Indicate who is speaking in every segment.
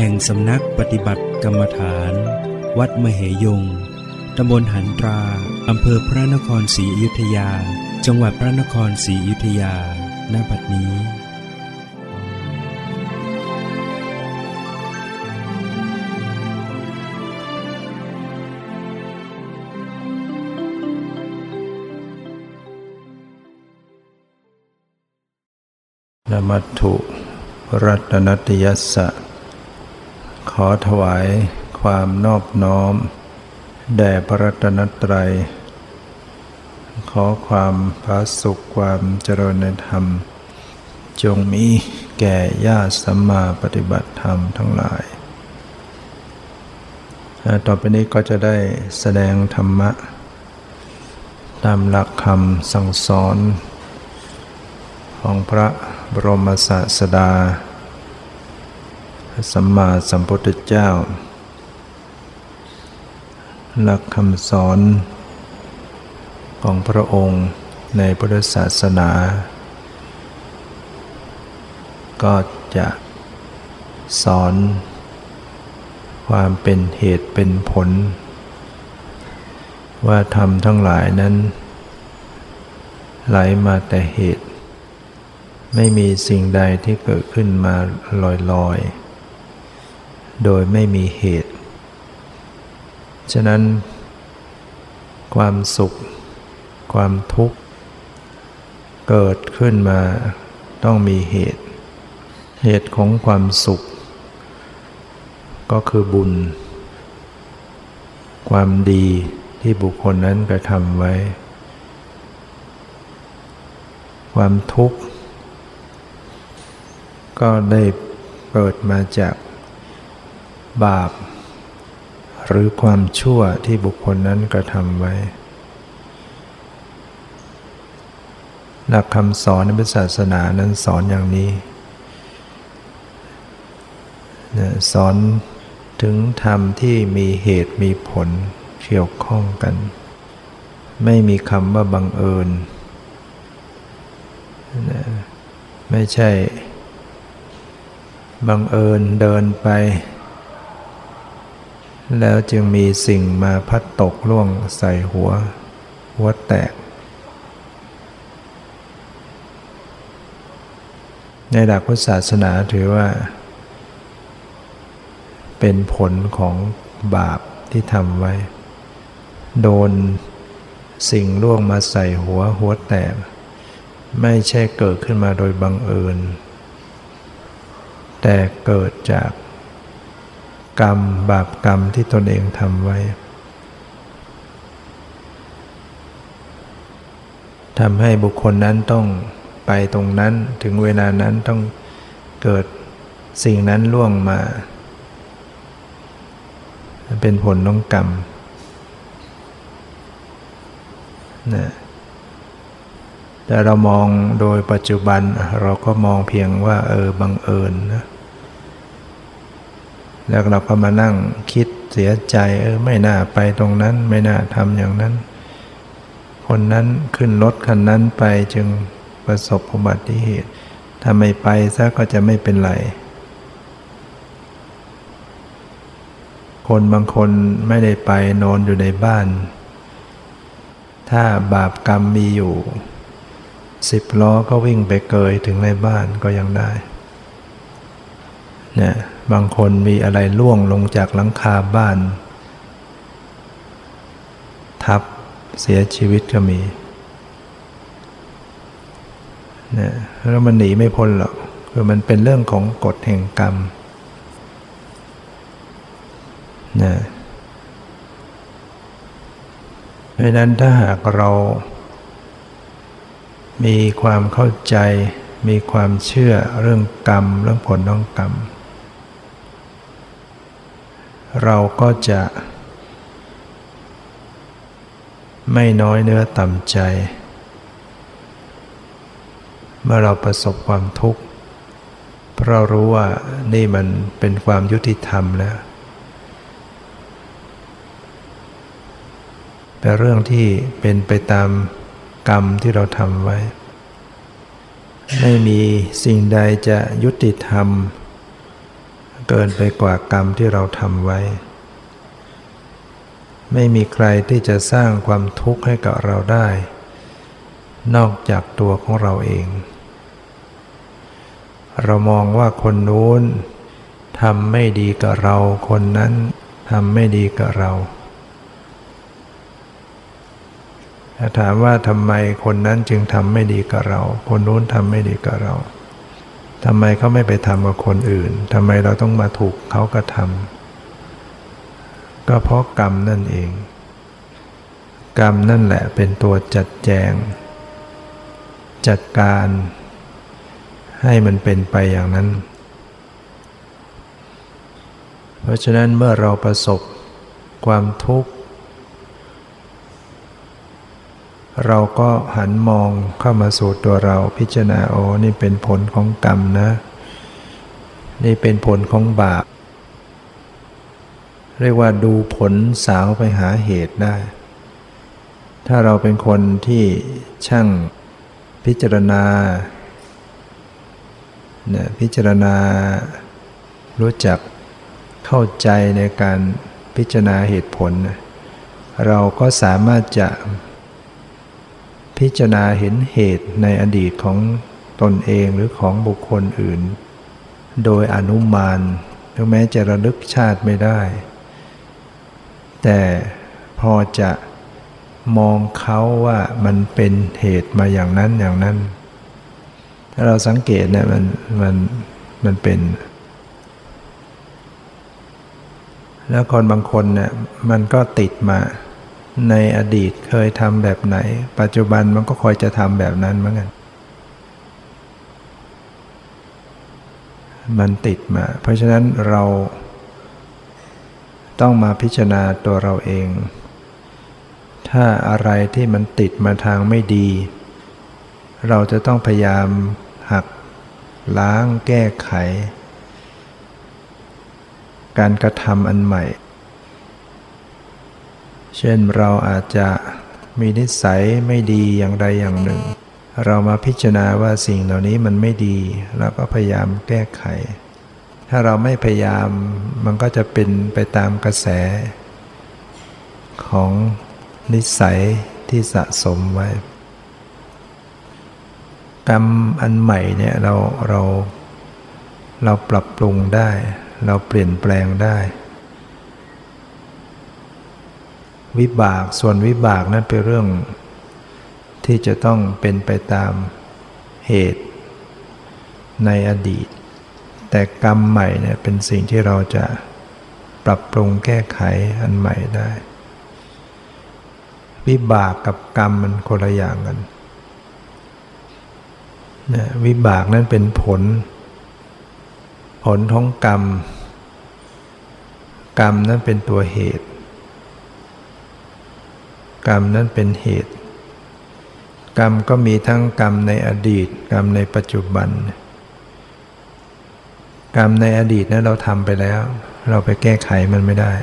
Speaker 1: แห่งสำนักปฏิบัติกรรมฐาน วัดมเหยง ตำบลหันตรา อำเภอพระนครศรีอยุธยา จังหวัดพระนครศรีอยุธยา ณ บัดนี้
Speaker 2: นมัตถุรัตนตยัสสะ อถวายความนอบน้อม แด่พระรัตนตรัย ขอความพระสุขความเจริญในธรรม จงมีแก่ญาติสัมมาปฏิบัติธรรมทั้งหลาย ต่อไปนี้ก็จะได้แสดงธรรมะ ตามหลักคำสั่งสอน ของพระบรมศาสดา สัมมาสัมพุทธเจ้า หลักคำสอนของพระองค์ในพุทธศาสนา ก็จะสอนความเป็นเหตุเป็นผล ว่าธรรมทั้งหลายนั้น ไหลมาแต่เหตุ ไม่มีสิ่งใดที่เกิดขึ้นมาลอยๆ โดยไม่มีเหตุ ฉะนั้น ความสุข ความทุกข์ เกิดขึ้นมาต้องมีเหตุ เหตุของความสุข ก็คือบุญ ความดีที่บุคคลนั้นกระทำไว้ ความทุกข์ ก็ได้เกิดมาจาก บาป หรือความชั่วที่บุคคลนั้นกระทำไว้ หลักคำสอนในพุทธศาสนานั้นสอนอย่างนี้ สอนถึงธรรมที่มีเหตุมีผลเกี่ยวข้องกัน ไม่มีคำว่าบังเอิญ ไม่ใช่บังเอิญเดินไป แล้วจึงมีสิ่งมาพัดตกล่วงใส่หัว หัวแตก ในหลักพุทธศาสนาถือว่า เป็นผลของบาปที่ทำไว้ โดนสิ่งล่วงมาใส่หัวหัวแตก ไม่ใช่เกิดขึ้นมาโดยบังเอิญ แต่เกิดจาก กรรม บาปกรรมที่ตนเองทำไว้ทำให้บุคคลนั้นต้องไปตรงนั้นถึงเวลานั้นต้องเกิดสิ่งนั้นล่วงมา เป็นผลของกรรมนะแต่เรามองโดยปัจจุบันเราก็มองเพียงว่าเออบังเอิญนะ แล้วเราก็มานั่งคิดเสียใจเออไม่น่าไปตรงนั้น ไม่น่าทำอย่างนั้น คนนั้นขึ้นรถคันนั้นไปจึงประสบอุบัติเหตุถ้าไม่ไปซะก็จะไม่เป็นไร คนบางคนไม่ได้ไปนอนอยู่ในบ้าน ถ้าบาปกรรมมีอยู่สิบล้อก็วิ่งไปเกยถึงในบ้านก็ยังได้เนี่ย บางคนมีอะไรล่วงลงจากหลังคาบ้าน ทับเสียชีวิตก็มีเนี่ยแล้วมันหนีไม่พ้นหรอกคือมันเป็นเรื่องของกฎแห่งกรรมนะเพราะนั้นถ้าหากเรา มีความเข้าใจ มีความเชื่อเรื่องกรรม เรื่องผลของกรรม เราก็จะไม่น้อยเนื้อต่ำใจ เมื่อเราประสบความทุกข์ เพราะรู้ว่านี่มันเป็นความยุติธรรมแล้ว เป็นเรื่องที่เป็นไปตามกรรมที่เราทำไว้ ไม่มีสิ่งใดจะยุติธรรม เกินไปกว่ากรรมที่เราทำไว้ ไม่มีใครที่จะสร้างความทุกข์ให้กับเราได้ นอกจากตัวของเราเอง เรามองว่าคนนู้นทำไม่ดีกับเรา คนนั้นทำไม่ดีกับเราถ้าถามว่าทำไมคนนั้นจึงทำไม่ดีกับเรา คนนู้นทำไม่ดีกับเรา ทำไมเขาไม่ไปทำกับคนอื่นทำไมเราต้องมาถูกเขากระทำก็เพราะกรรมนั่นเอง กรรมนั่นแหละเป็นตัวจัดแจง จัดการ ให้มันเป็นไปอย่างนั้น เพราะฉะนั้นเมื่อเราประสบความทุกข์ เราก็หันมองเข้ามาสู่ตัวเราพิจารณาโอ้นี่เป็นผลของกรรมนะ นี่เป็นผลของบาป เรียกว่าดูผลสาวไปหาเหตุได้ ถ้าเราเป็นคนที่ช่างพิจารณาเนี่ยพิจารณารู้จักเข้าใจในการพิจารณาเหตุผล เราก็สามารถจะ พิจารณาเห็นเหตุในอดีตของตนเองหรือของบุคคลอื่น โดยอนุมานถึงแม้จะระลึกชาติไม่ได้ แต่พอจะมองเขาว่ามันเป็นเหตุมาอย่างนั้นอย่างนั้น ถ้าเราสังเกตเนี่ยมันมันมันเป็น แล้วคนบางคนเนี่ยมันก็ติดมา ในอดีตเคยทำแบบไหน ปัจจุบันมันก็คอยจะทำแบบนั้นเหมือนกัน มันติดมา เพราะฉะนั้นเราต้องมาพิจารณาตัวเราเอง ถ้าอะไรที่มันติดมาทางไม่ดี เราจะต้องพยายามหักล้างแก้ไข การกระทำอันใหม่ เช่นเราอาจจะมีนิสัยไม่ดีอย่างใดอย่างหนึ่ง เรามาพิจารณาว่าสิ่งเหล่านี้มันไม่ดีเราก็พยายามแก้ไข ถ้าเราไม่พยายามมันก็จะเป็นไปตามกระแส ของนิสัยที่สะสมไว้ กรรมอันใหม่เนี่ยเราเราเราปรับปรุงได้ เราเปลี่ยนแปลงได้ วิบากส่วนวิบากนั้นเป็นเรื่อง ที่จะต้องเป็นไปตามเหตุในอดีต แต่กรรมใหม่เนี่ยเป็นสิ่งที่เราจะปรับปรุงแก้ไขอันใหม่ได้ วิบากกับกรรมมันคนละอย่างกันนะวิบากนั้นเป็นผล ผลของกรรม กรรมนั้นเป็นตัวเหตุ กรรมนั้นเป็นเหตุ กรรมก็มีทั้งกรรมในอดีต กรรมในปัจจุบัน กรรมในอดีตนั้นเราทำไปแล้ว เราไปแก้ไขมันไม่ได้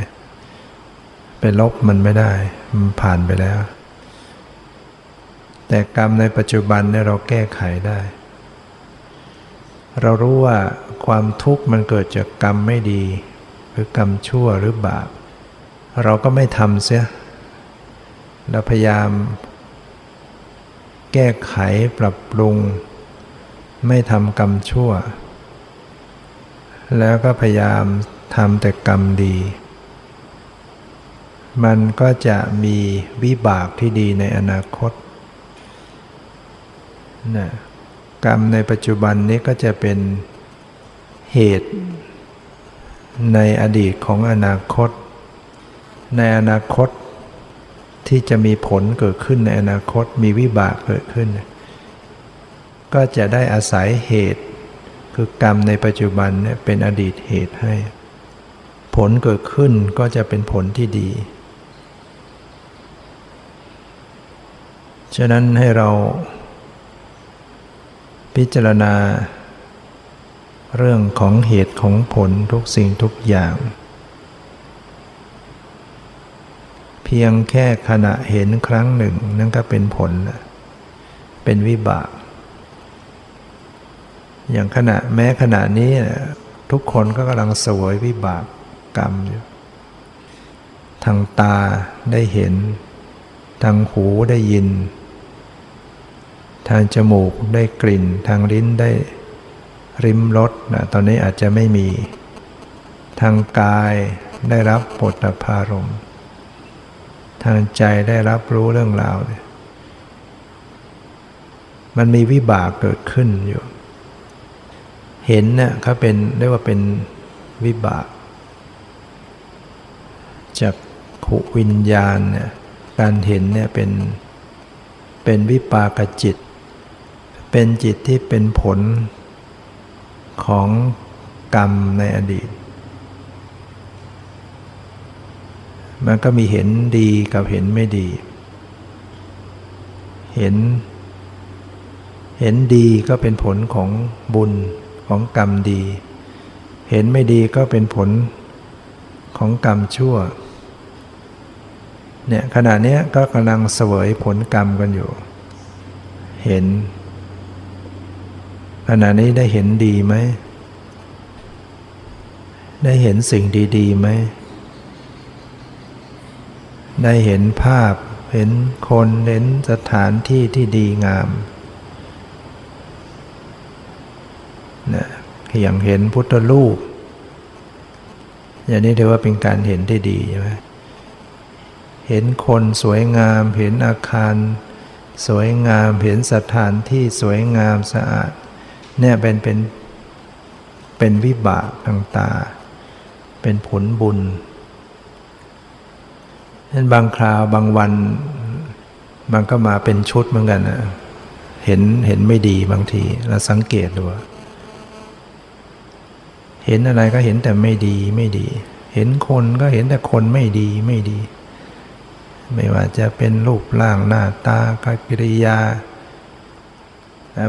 Speaker 2: ไปลบมันไม่ได้ มันผ่านไปแล้ว แต่กรรมในปัจจุบันเนี่ยเราแก้ไขได้ เรารู้ว่าความทุกข์มันเกิดจากกรรมไม่ดี หรือกรรมชั่วหรือบาปเราก็ไม่ทำเสีย เราพยายามแก้ไขปรับปรุง ไม่ทำกรรมชั่ว แล้วก็พยายามทำแต่กรรมดี มันก็จะมีวิบากที่ดีในอนาคตนะกรรมในปัจจุบันนี้ก็จะเป็นเหตุในอดีตของอนาคต ในอนาคต ที่จะมีผลเกิดขึ้นในอนาคตมีวิบากเกิดขึ้น ก็จะได้อาศัยเหตุ คือกรรมในปัจจุบันเนี่ยเป็นอดีตเหตุให้ผผลเกิดขึ้นก็จะเป็นผลที่ดี ฉะนั้นให้เราพิจารณา เรื่องของเหตุของผลทุกสิ่งทุกอย่าง เพียงแค่ขณะเห็นครั้งหนึ่ง นั่นก็เป็นผล เป็นวิบาก อย่างขณะแม้ขณะนี้ทุกคนก็กำลังสวยวิบากกรรมอยู่ ทางตาได้เห็น ทางหูได้ยิน ทางจมูกได้กลิ่น ทางลิ้นได้ริมรสนะตอนนี้อาจจะไม่มี ทางกายได้รับปฏภารม ทางใจได้รับรู้เรื่องราวมันมีวิบากเกิดขึ้นอยู่ เห็นเนี่ยเขาเป็นเรียกว่าเป็นวิบาก จากขุวิญญาณเนี่ยการเห็นเนี่ยเป็นเป็นวิปากจิต เป็นจิตที่เป็นผลของกรรมในอดีต มันก็มีเห็นดีกับเห็นไม่ดี เห็น เห็นดีก็เป็นผลของบุญของกรรมดี เห็นไม่ดีก็เป็นผลของกรรมชั่ว เนี่ยขณะนี้ก็กำลังเสวยผลกรรมกันอยู่ เห็น ขณะนี้ได้เห็นดีไหม ได้เห็นสิ่งดีๆไหม ได้เห็นภาพ เห็นคนเห็นสถานที่ที่ดีงามนะอย่างเห็นพุทธรูป อย่างนี้ถือว่าเป็นการเห็นที่ดีใช่ไหมเห็นคนสวยงาม เห็นอาคาร สวยงาม เห็นสถานที่สวยงามสะอาด เนี่ยเป็นเป็นเป็นวิบากทางตา เป็นผลบุญ นั้นบางคราวบางวัน มันก็มาเป็นชุดเหมือนกันนะเห็นเห็นไม่ดีบางทีเราสังเกตดูเห็นอะไรก็เห็นแต่ไม่ดีไม่ดี เห็นคนก็เห็นแต่คนไม่ดีไม่ดี ไม่ว่าจะเป็นรูปร่างหน้าตากิริยา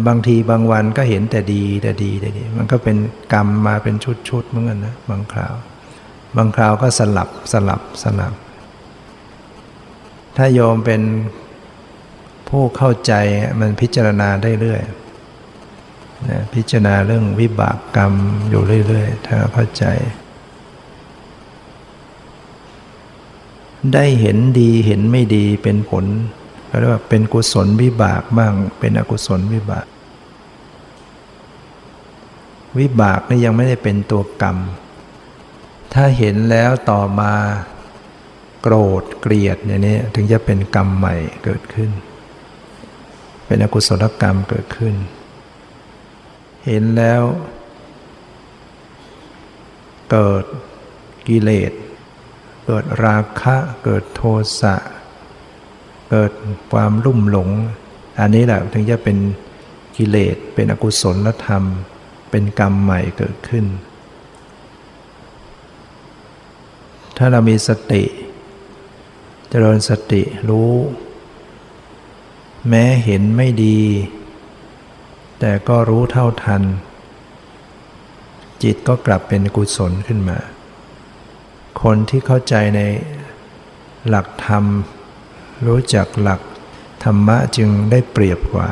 Speaker 2: บางทีบางวันก็เห็นแต่ดีแต่ดีแต่ดี มันก็เป็นกรรมมาเป็นชุดๆเหมือนกันนะบางคราว บางคราวก็สลับสลับสลับ ถ้าโยมเป็นผู้เข้าใจมันพิจารณาได้เรื่อยนะพิจารณาเรื่องวิบากกรรมอยู่เรื่อยๆ ถ้าเข้าใจ ได้เห็นดีเห็นไม่ดีเป็นผลเรียกว่าเป็นกุศลวิบากบ้าง เป็นอกุศลวิบาก วิบากนี่ยังไม่ได้เป็นตัวกรรม ถ้าเห็นแล้วต่อมา โกรธเกลียดอย่างนี้ถึงจะเป็นกรรมใหม่เกิดขึ้น เป็นอกุศลกรรมเกิดขึ้น เห็นแล้ว เกิดกิเลสเกิดราคะเกิดโทสะเกิดความรุ่มหลง อันนี้แหละถึงจะเป็นกิเลสเป็นอกุศลธรรม เป็นกรรมใหม่เกิดขึ้น ถ้าเรามีสติ เจริญสติรู้ แม้เห็นไม่ดี แต่ก็รู้เท่าทัน จิตก็กลับเป็นกุศลขึ้นมา คนที่เข้าใจในหลักธรรม รู้จักหลักธรรมะจึงได้เปรียบกว่า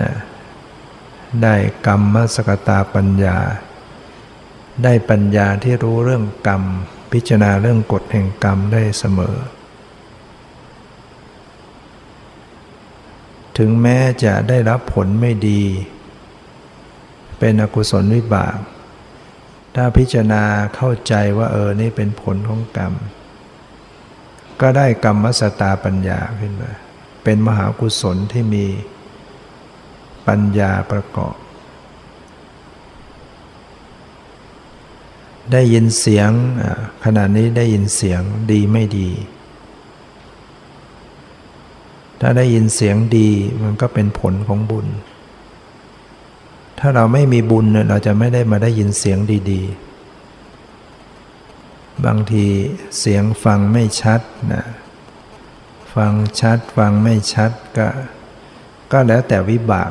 Speaker 2: นะได้กรรมมสกตาปัญญา ได้ปัญญาที่รู้เรื่องกรรม พิจารณาเรื่องกฎแห่งกรรมได้เสมอ ถึงแม้จะได้รับผลไม่ดี เป็นอกุศลวิบาก ถ้าพิจารณาเข้าใจว่าเออนี่เป็นผลของกรรม ก็ได้กรรมสตาปัญญาขึ้นมา เป็นมหากุศลที่มีปัญญาประกอบ ได้ยินเสียงขณะนี้ได้ยินเสียงดีไม่ดี ถ้าได้ยินเสียงดีมันก็เป็นผลของบุญ ถ้าเราไม่มีบุญเราจะไม่ได้มาได้ยินเสียงดีๆ บางทีเสียงฟังไม่ชัดนะฟังชัดฟังไม่ชัดก็ ก็แล้วแต่วิบาก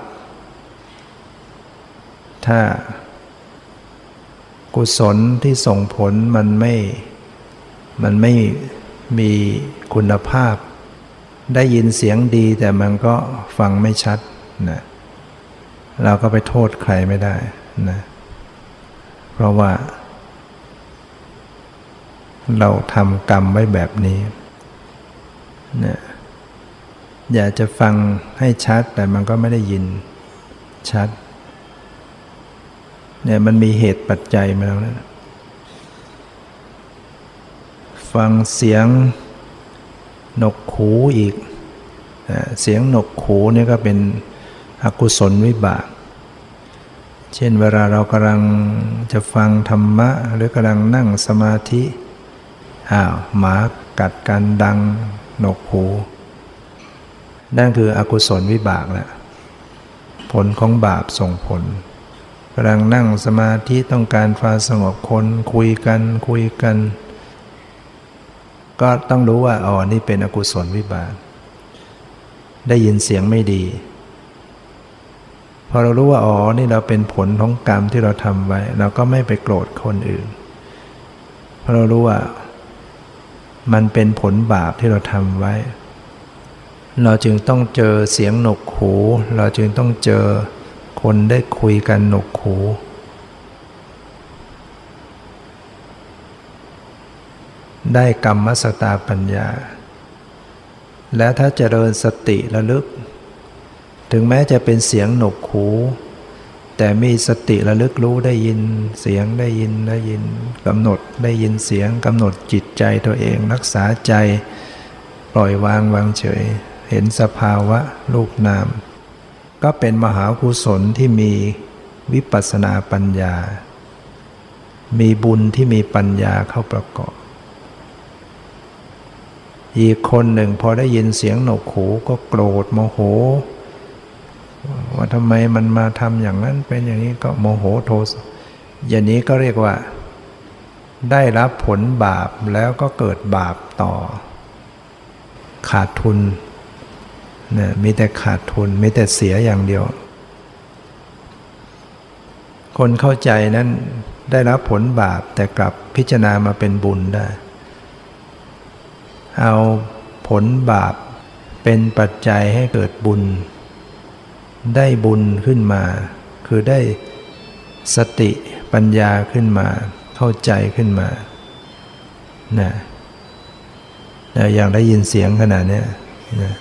Speaker 2: ถ้ากุศลที่ส่งผลมันไม่ มันไม่มีคุณภาพ ได้ยินเสียงดีแต่มันก็ฟังไม่ชัดนะเราก็ไปโทษใครไม่ได้นะเพราะว่า เราทำกรรมไว้แบบนี้นะอยากจะฟังให้ชัดแต่มันก็ไม่ได้ยินชัดเนี่ยมันมีเหตุปัจจัยมาแล้วนะฟังเสียง นกขูอีก เสียงนกขูนี่ก็เป็นอกุศลวิบาก เช่นเวลาเรากำลังจะฟังธรรมะ หรือกำลังนั่งสมาธิ อ้าวหมากัดกันดังนกหู นั่นคืออกุศลวิบากแหละผลของบาปส่งผลกำลังนั่งสมาธิต้องการความสงบคนคุยกันคุยกัน ก็ต้องรู้ว่าอ๋อนี่เป็นอกุศลวิบาก ได้ยินเสียงไม่ดี พอเรารู้ว่าอ๋อนี่เราเป็นผลของกรรมที่เราทำไว้ เราก็ไม่ไปโกรธคนอื่นเพราะเรารู้ว่า มันเป็นผลบาปที่เราทำไว้ เราจึงต้องเจอเสียงหนกหู เราจึงต้องเจอคนได้คุยกันหนกหู ได้กรรมสตาปัญญา และถ้าเจริญสติระลึก ถึงแม้จะเป็นเสียงหนกหู แต่มีสติระลึกรู้ได้ยินเสียงได้ยินได้ยินกำหนดได้ยินเสียงกำหนดจิตใจตัวเองรักษาใจ ปล่อยวางวางเฉย เห็นสภาวะรูปนาม ก็เป็นมหากุศลที่มีวิปัสสนาปัญญา มีบุญที่มีปัญญาเข้าประกอบ อีกคนหนึ่งพอได้ยินเสียงหนกหูก็โกรธโมโห ว่าทำไมมันมาทำอย่างนั้นเป็นอย่างนี้ก็โมโหโทสอย่างนี้ก็เรียกว่า ได้รับผลบาปแล้วก็เกิดบาปต่อ ขาดทุนนะมีแต่ขาดทุนมีแต่เสียอย่างเดียว คนเข้าใจนั้นได้รับผลบาปแต่กลับพิจารณามาเป็นบุญได้ เอาผลบาปเป็นปัจจัยให้เกิดบุญ ได้บุญขึ้นมา คือได้สติปัญญาขึ้นมา เข้าใจขึ้นมานะนะอย่างได้ยินเสียงขนาดนี้นะ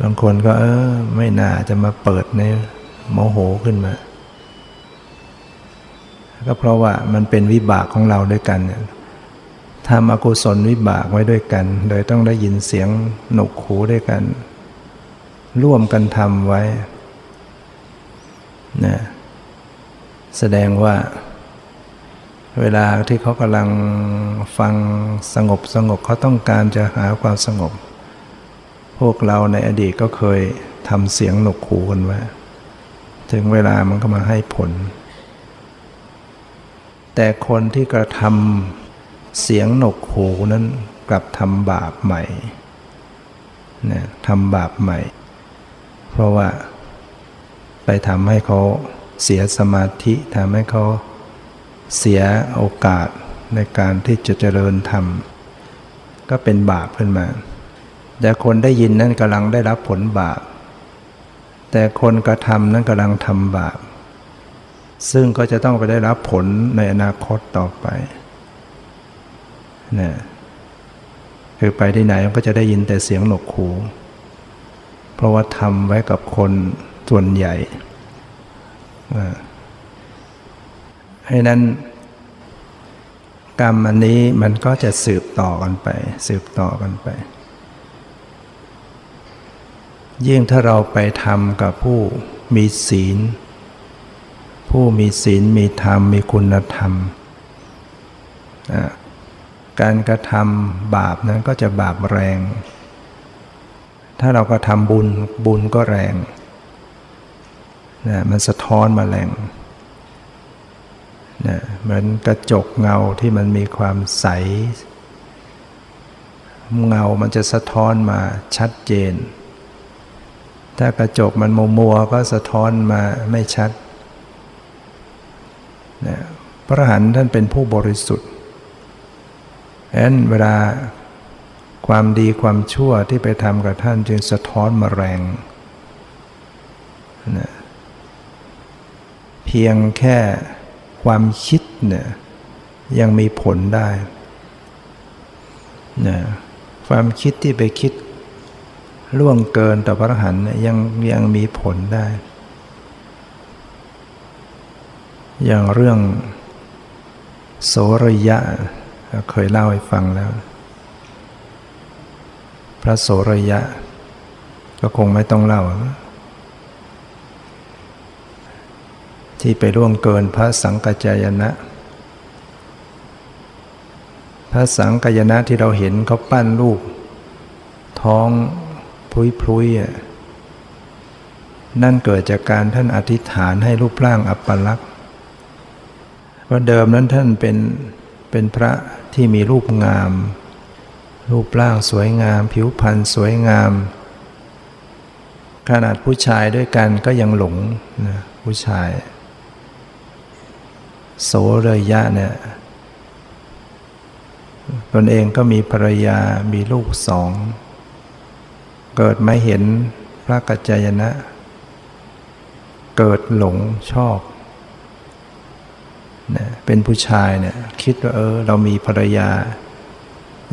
Speaker 2: บางคนก็เออไม่น่าจะมาเปิดในโมโหขึ้นมา ก็เพราะว่ามันเป็นวิบากของเราด้วยกัน ทำอกุศลวิบากไว้ด้วยกัน โดยต้องได้ยินเสียงหนกหูด้วยกัน ร่วมกันทำไว้นะแสดงว่า เวลาที่เขากำลังฟังสงบสงบเขาต้องการจะหาความสงบ พวกเราในอดีตก็เคยทำเสียงหนกหูกันไว้ถึงเวลามันก็มาให้ผล แต่คนที่กระทำ เสียงหนกหูนั้นกลับทำบาปใหม่นะทำบาปใหม่ เพราะว่าไปทำให้เขาเสียสมาธิทำให้เขาเสียโอกาสในการที่จะเจริญธรรม ก็เป็นบาปขึ้นมา แต่คนได้ยินนั้นกำลังได้รับผลบาป แต่คนกระทำนั้นกำลังทำบาป ซึ่งก็จะต้องไปได้รับผลในอนาคตต่อไป นะคือไปที่ไหนก็จะได้ยินแต่เสียงหนกหู เพราะว่าทำไว้กับคนส่วนใหญ่ให้นั้น กรรมอันนี้มันก็จะสืบต่อกันไป สืบต่อกันไป ยิ่งถ้าเราไปทำกับผู้มีศีล ผู้มีศีลมีธรรมมีคุณธรรม การกระทำบาปนั้นก็จะบาปแรง ถ้าเราก็ทำบุญบุญก็แรงนะมันสะท้อนมาแรงนะเหมือนกระจกเงาที่มันมีความใส เงามันจะสะท้อนมาชัดเจน ถ้ากระจกมันมัวมัวก็สะท้อนมาไม่ชัดนะพระหันท่านเป็นผู้บริสุทธิ์ ฉะนั้นเวลาความดีความชั่วที่ไปทำกับท่านจึงสะท้อนมาแรงนะเพียงแค่ความคิดเนี่ยยังมีผลได้นะความคิดที่ไปคิดล่วงเกินต่อพระหันยังยังมีผลได้ อย่างเรื่องโสรยะ เคยเล่าให้ฟังแล้ว พระโสรยะ ก็คงไม่ต้องเล่า ที่ไปล่วงเกินพระสังกัจจายนะ พระสังกัจจายนะที่เราเห็นเขาปั้นรูป ท้องพุยพุยนั่นเกิดจากการท่านอธิษฐานให้รูปร่างอัปลักษณ์เพราะเดิมนั้นท่านเป็นเป็นพระ ที่มีรูปงาม รูปร่างสวยงาม ผิวพรรณสวยงาม ขนาดผู้ชายด้วยกันก็ยังหลงนะผู้ชาย โสเรยะเนี่ยตนเองก็มีภรรยามีลูกสอง เกิดมาเห็นพระกัจจายนะ เกิดหลงชอบ นะเป็นผู้ชายเนี่ยคิดว่าเออเรามีภรรยา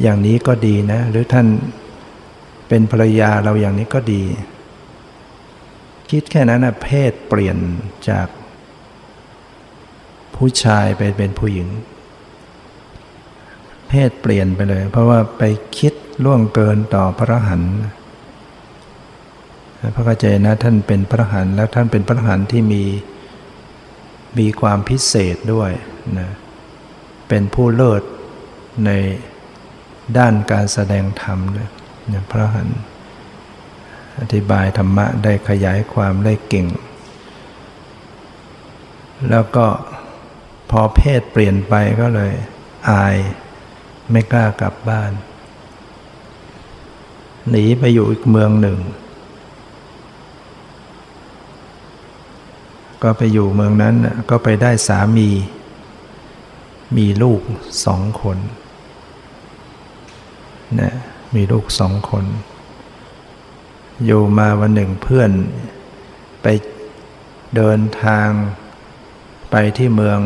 Speaker 2: อย่างนี้ก็ดีนะ หรือท่านเป็นภรรยาเราอย่างนี้ก็ดี คิดแค่นั้นนะเพศเปลี่ยนจากผู้ชายไปเป็นผู้หญิง เพศเปลี่ยนไปเลย เพราะว่าไปคิดล่วงเกินต่อพระหันพระกเจนะท่านเป็นพระหันแล้วท่านเป็นพระหันที่มี มีความพิเศษด้วยนะเป็นผู้เลิศในด้านการแสดงธรรมเลยนะพระหันอธิบายธรรมะได้ขยายความได้เก่ง แล้วก็พอเพศเปลี่ยนไปก็เลย อายไม่กล้ากลับบ้าน หนีไปอยู่อีกเมืองหนึ่ง ก็ไปอยู่เมืองนั้นก็ไปได้สามี มีลูกสองคนนะมีลูกสองคน อยู่มาวันหนึ่งเพื่อนไปเดินทางไปที่เมือง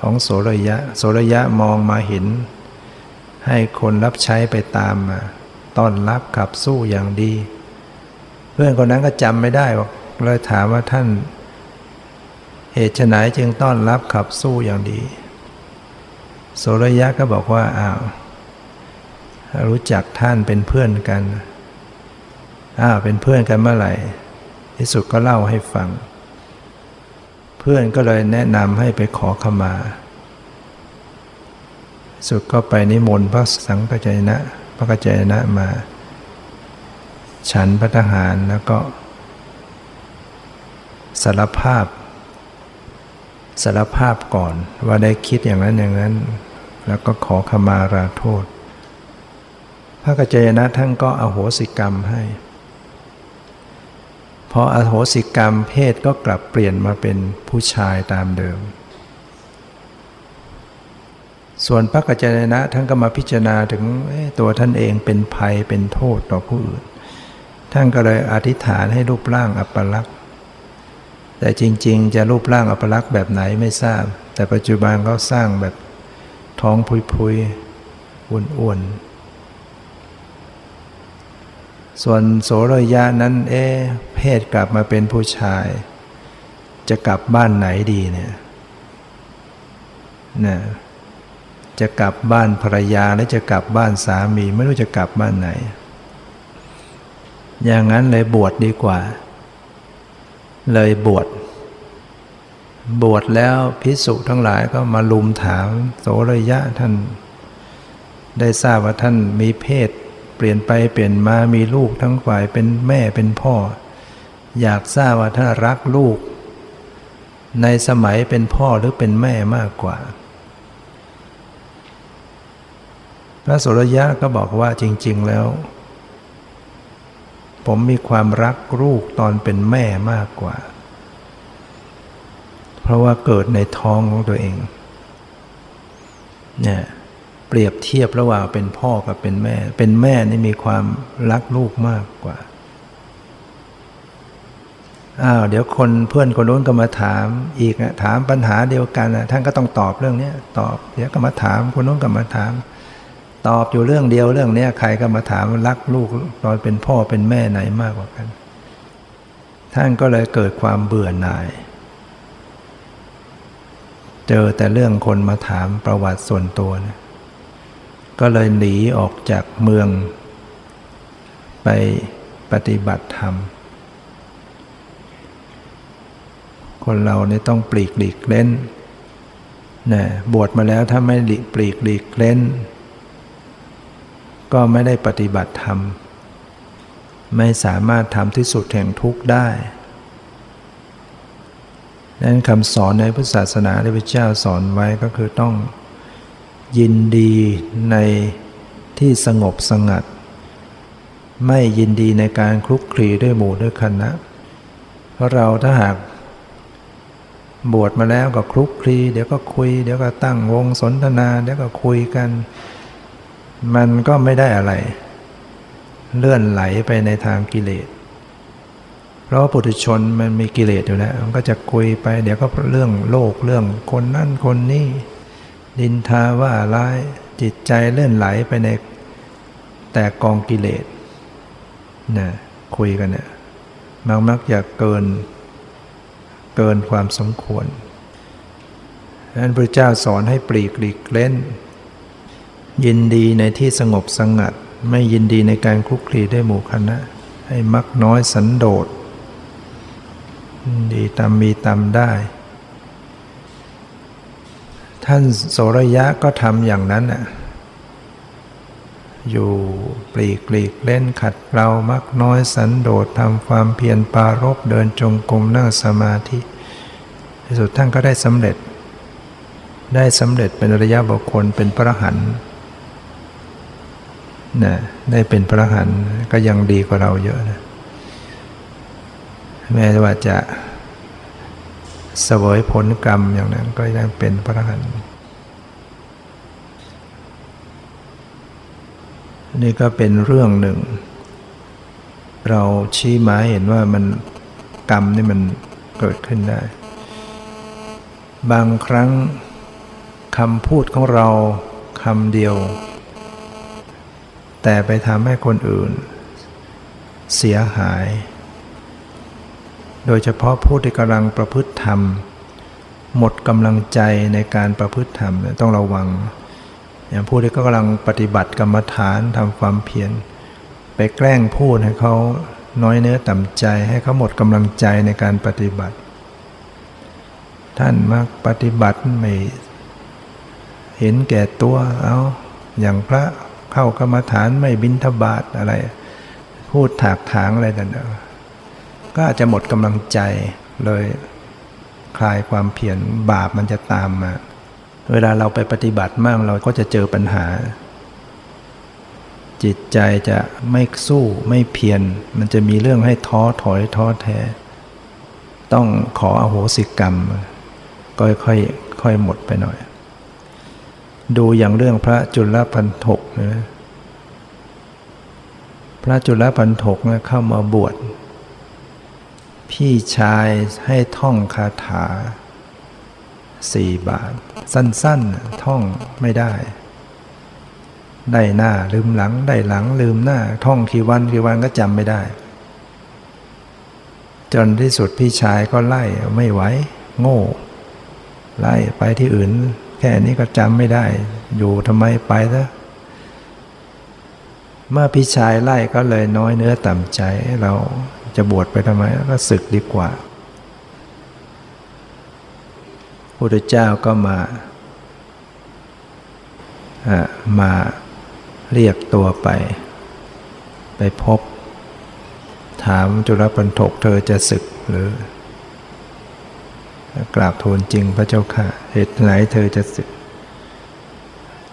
Speaker 2: ของโสรยะ โสรยะมองมาเห็น ให้คนรับใช้ไปตามมาต้อนรับขับสู้อย่างดี เพื่อนคนนั้นก็จำไม่ได้บอกเลยถามว่าท่าน เหตุไหนจึงต้อนรับขับสู้อย่างดี โสรยะก็บอกว่าอ้าวรู้จักท่านเป็นเพื่อนกันอ้าวเป็นเพื่อนกันเมื่อไหร่ ที่สุดก็เล่าให้ฟัง เพื่อนก็เลยแนะนำให้ไปขอขมา สุดก็ไปนิมนต์พระสังฆจายนะ พระกัจจายนะมา ฉันพระทหารแล้วก็สารภาพ สารภาพก่อนว่าได้คิดอย่างนั้นอย่างนั้น แล้วก็ขอขมาราโทษ พระกัจจยนะท่านก็อโหสิกรรมให้ พออโหสิกรรมเพศก็กลับเปลี่ยนมาเป็นผู้ชายตามเดิม ส่วนพระกัจจยนะท่านก็มาพิจารณาถึงตัวท่านเองเป็นภัยเป็นโทษต่อผู้อื่น ท่านก็เลยอธิษฐานให้รูปร่างอัปลักษณ์ แต่จริง ๆ จะรูปร่างอัปลักษณ์แบบไหนไม่ทราบ แต่ปัจจุบันเขาสร้างแบบท้องพุยๆอ้วนๆส่วนโสรยะนั้นเอ๊เพศกลับมาเป็นผู้ชาย จะกลับบ้านไหนดีเนี่ยนะจะกลับบ้านภรรยาและจะกลับบ้านสามี ไม่รู้จะกลับบ้านไหน อย่างนั้นเลยบวชดดีกว่า เลยบวช บวชแล้วพิสุทั้งหลายก็มาลุมถามโสระยะท่าน ได้ทราบว่าท่านมีเพศ เปลี่ยนไปเปลี่ยนมามีลูกทั้งฝ่ายเป็นแม่เป็นพ่อ อยากทราบว่าถ้านรักลูก ในสมัยเป็นพ่อหรือเป็นแม่มากกว่า พระสุรยะก็บอกว่าจริง ๆ แล้ว ผมมีความรักลูกตอนเป็นแม่มากกว่า เพราะว่าเกิดในท้องของตัวเอง เนี่ยเปรียบเทียบระหว่างเป็นพ่อกับเป็นแม่ เป็นแม่นี่มีความรักลูกมากกว่า อ้าวเดี๋ยวคนเพื่อนคนนู้นก็มาถาม อีกนะถามปัญหาเดียวกันนะท่านก็ต้องตอบเรื่องนี้ตอบ เดี๋ยวก็มาถามคนนู้นก็มาถาม ตอบอยู่เรื่องเดียวเรื่องนี้ใครก็มาถามรักลูกตอนเป็นพ่อเป็นแม่ไหนมากกว่ากัน ท่านก็เลยเกิดความเบื่อหน่าย เจอแต่เรื่องคนมาถามประวัติส่วนตัวนะก็เลยหนีออกจากเมือง ไปปฏิบัติธรรม คนเราเนี่ยต้องปลีกหลีกเล่นนะบวชมาแล้วถ้าไม่หลีกปลีกหลีกเล่น ก็ไม่ได้ปฏิบัติธรรม ไม่สามารถทำที่สุดแห่งทุกข์ได้นั้นคำสอนในพุทธศาสนาที่พระเจ้าสอนไว้ก็คือต้องยินดีในที่สงบสงัด ไม่ยินดีในการคลุกคลีด้วยหมู่ด้วยคณะ เพราะเราถ้าหากบวชมาแล้วก็คลุกคลีเดี๋ยวก็คุย เดี๋ยวก็ตั้งวงสนทนา เดี๋ยวก็คุยกัน มันก็ไม่ได้อะไร เลื่อนไหลไปในทางกิเลส เพราะปุถุชนมันมีกิเลสอยู่แล้ว มันก็จะคุยไป เดี๋ยวก็เรื่องโลกเรื่องคนนั่นคนนี้ดินทาว่าร้ายจิตใจเลื่อนไหลไปในแต่กองกิเลสนะคุยกันเนี่ยมักมักอยากเกิน เกินความสมควรดังนั้นพระเจ้าสอนให้ปลีกหลีกเล่น ยินดีในที่สงบสงัด ไม่ยินดีในการคลุกคลีได้หมู่คณะ ให้มักน้อยสันโดษดีตามมีตามได้ ท่านโสรยะก็ทำอย่างนั้นน่ะอยู่ปลีกปลีกเล่นขัดเรามักน้อยสันโดษทำความเพียรปารบเดินจงกรมนั่งสมาธิที่สุดท่านก็ได้สำเร็จ ได้สำเร็จเป็นระยะบุคคลเป็นพระหัน นะได้เป็นพระหันก็ยังดีกว่าเราเยอะนะแม้ว่าจะเสวยผลกรรมอย่างนั้นก็ยังเป็นพระหันนี่ก็เป็นเรื่องหนึ่ง เราชี้มาเห็นว่ามันกรรมนี่มันเกิดขึ้นได้ บางครั้งคำพูดของเราคำเดียว แต่ไปทำให้คนอื่น เสียหาย โดยเฉพาะผู้ที่กำลังประพฤติธรรม หมดกำลังใจในการประพฤติธรรมต้องระวัง อย่างผู้ที่ก็กำลังปฏิบัติกรรมฐานทำความเพียรไปแกล้งพูดให้เขาน้อยเนื้อต่ำใจให้เขาหมดกำลังใจในการปฏิบัติ ท่านมักปฏิบัติไม่เห็นแก่ตัวเอาอย่างพระ เข้ากรรมฐานไม่บินทบาทอะไร พูดถากถางอะไรต่างๆก็อาจจะหมดกำลังใจเลยคลายความเพียรบาปมันจะตามมา เวลาเราไปปฏิบัติมากเราก็จะเจอปัญหา จิตใจจะไม่สู้ไม่เพียรมันจะมีเรื่องให้ท้อถอยท้อแท้ ต้องขออโหสิกรรม ก็ค่อยค่อยหมดไปหน่อย ดูอย่างเรื่องพระจุลพันธกนะพระจุลพันธกเข้ามาบวช พี่ชายให้ท่องคาถาสี่บาท สั้นๆ ท่องไม่ได้ ได้หน้าลืมหลัง ได้หลังลืมหน้า ท่องกี่วันกี่วันก็จำไม่ได้ จนที่สุดพี่ชายก็ไล่ไม่ไหว โง่ ไล่ไปที่อื่น ค่นี้ก็จำไม่ได้ อยู่ทำไมไปซะเมื่อพี่ชายไล่ก็เลยน้อยเนื้อต่ำใจ เราจะบวชไปทำไมก็ศึกดีกว่าพุทธเจ้าก็มามาเรียกตัวไป ไปพบ ถามจุลปันถกเธอจะศึกหรือ กราบทูลจริงพระเจ้าค่ะ เหตุไหนเธอจะสึก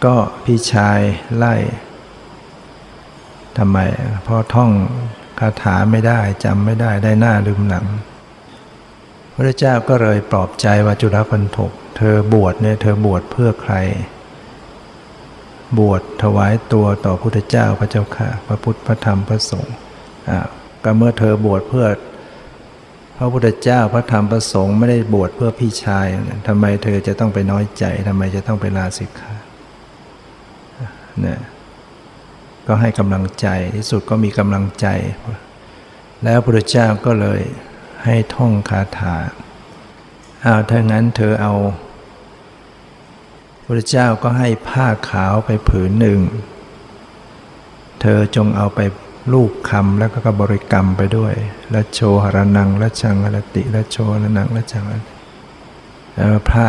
Speaker 2: ก็พี่ชายไล่ทำไมเพราะท่องคาถาไม่ได้จำไม่ได้ได้หน้าลืมหลัง พระเจ้าก็เลยปลอบใจว่าจุลพันธกเธอบวชเนี่ยเธอบวชเพื่อใคร บวชถวายตัวต่อพุทธเจ้าพระเจ้าค่ะ พระพุทธพระธรรมพระสงฆ์อ่าก็เมื่อเธอบวชเพื่อ ระพุทธเจ้าพระธรรมพระสงฆ์ไม่ได้บวชเพื่อพี่ชายทำไมเธอจะต้องไปน้อยใจทำไมจะต้องไปลาสิกขาเนี่ยก็ให้กำลังใจที่สุดก็มีกำลังใจ แล้วพระเจ้าก็เลยให้ท่องคาถาเอาถ้างั้นเธอเอาพระเจ้าก็ให้ผ้าขาวไปผืนหนึ่ง เธอจงเอาไป ลูกคำแล้วก็บริกรรมไปด้วยละโชหรนังละชังหรติละโชหรนังละชังแล้วผ้า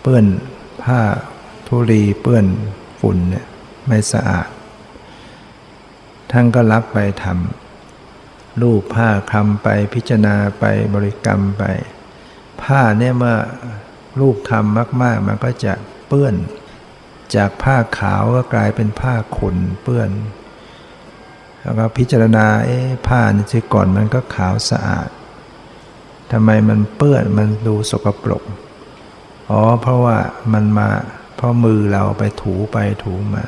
Speaker 2: เปื้อนผ้าทุลีเปื้อนฝุ่นเนี่ยไม่สะอาด ท่านก็รับไปทำรูปผ้าคำไปพิจารณาไปบริกรรมไป ผ้าเนี่ยเมื่อรูปคำมาก ๆ มันก็จะเปื้อน จากผ้าขาวก็กลายเป็นผ้าขุ่นเปื้อน แล้วก็พิจารณาเอ๊ผ้านี่ที่ก่อนมันก็ขาวสะอาดทำไมมันเปื้อนมันดูสกปรกอ๋อเพราะว่ามันมาเพราะมือเราไปถูไปถูมา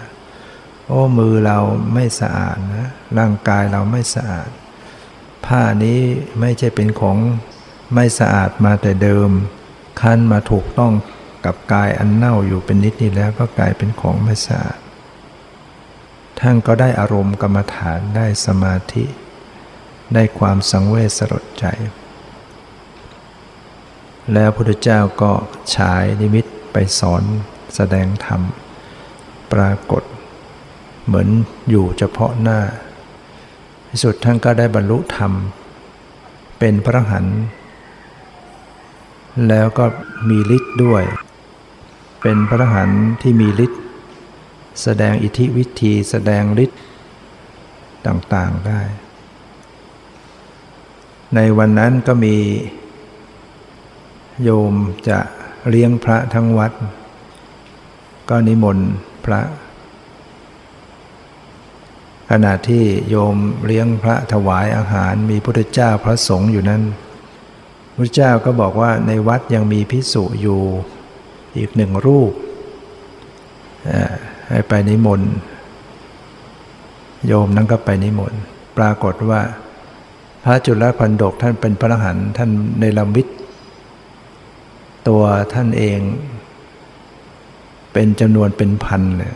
Speaker 2: โอ้มือเราไม่สะอาดนะร่างกายเราไม่สะอาด ผ้านี้ไม่ใช่เป็นของไม่สะอาดมาแต่เดิมคั้นมาถูกต้องกับกายอันเน่าอยู่เป็นนิดนี้แล้วก็กลายเป็นของไม่สะอาด ท่านก็ได้อารมณ์กรรมฐานได้สมาธิ ได้ความสังเวชสลดใจ แล้วพระพุทธเจ้าก็ฉายนิมิตไปสอนแสดงธรรม ปรากฏ เหมือนอยู่เฉพาะหน้าที่สุดท่านก็ได้บรรลุธรรม เป็นพระหันแล้วก็มีฤทธิ์ด้วย เป็นพระหันที่มีฤทธิ์ แสดงอิทธิวิธีแสดงฤทธิ์ต่างๆได้ ในวันนั้นก็มี โยมจะเลี้ยงพระทั้งวัด ก็นิมนต์พระ ขณะที่โยมเลี้ยงพระถวายอาหารมีพุทธเจ้าพระสงฆ์อยู่นั้นพุทธเจ้าก็บอกว่าในวัดยังมีพิสุอยู่อีกหนึ่งรูป ให้ไปนิมนต์โยมนั้นก็ไปนิมนต์ปรากฏว่า พระจุลพันดกท่านเป็นพระหันท่านในลำวิทตัวท่านเอง เป็นจำนวนเป็นพันเลย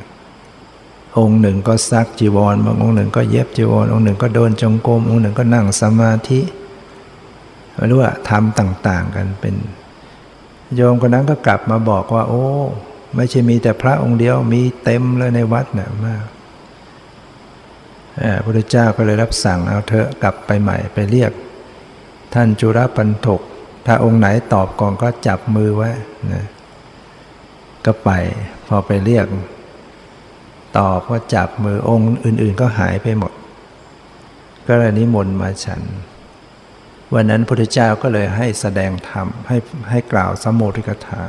Speaker 2: องค์หนึ่งก็ซักจีวรบางองค์หนึ่งก็เย็บจีวรองค์หนึ่งก็โดนจงกรมองค์หนึ่งก็นั่งสมาธิไม่รู้ว่าทำต่าง ๆ กันเป็น โยมคนนั้นก็กลับมาบอกว่า โอ้ ไม่ใช่มีแต่พระองค์เดียวมีเต็มเลยในวัดนะมากพระพุทธเจ้าก็เลยรับสั่งเอาเถอะกลับไปใหม่ไปเรียก ท่านจุรปันถก ถ้าองค์ไหนตอบก่อนก็จับมือไว้นะก็ไปพอไปเรียก ตอบก็จับมือองค์อื่น ๆ ก็หายไปหมด ก็เลยนิมนต์มาฉัน วันนั้นพระพุทธเจ้าก็เลยให้แสดงธรรมให้ให้กล่าวสมโภธิกถา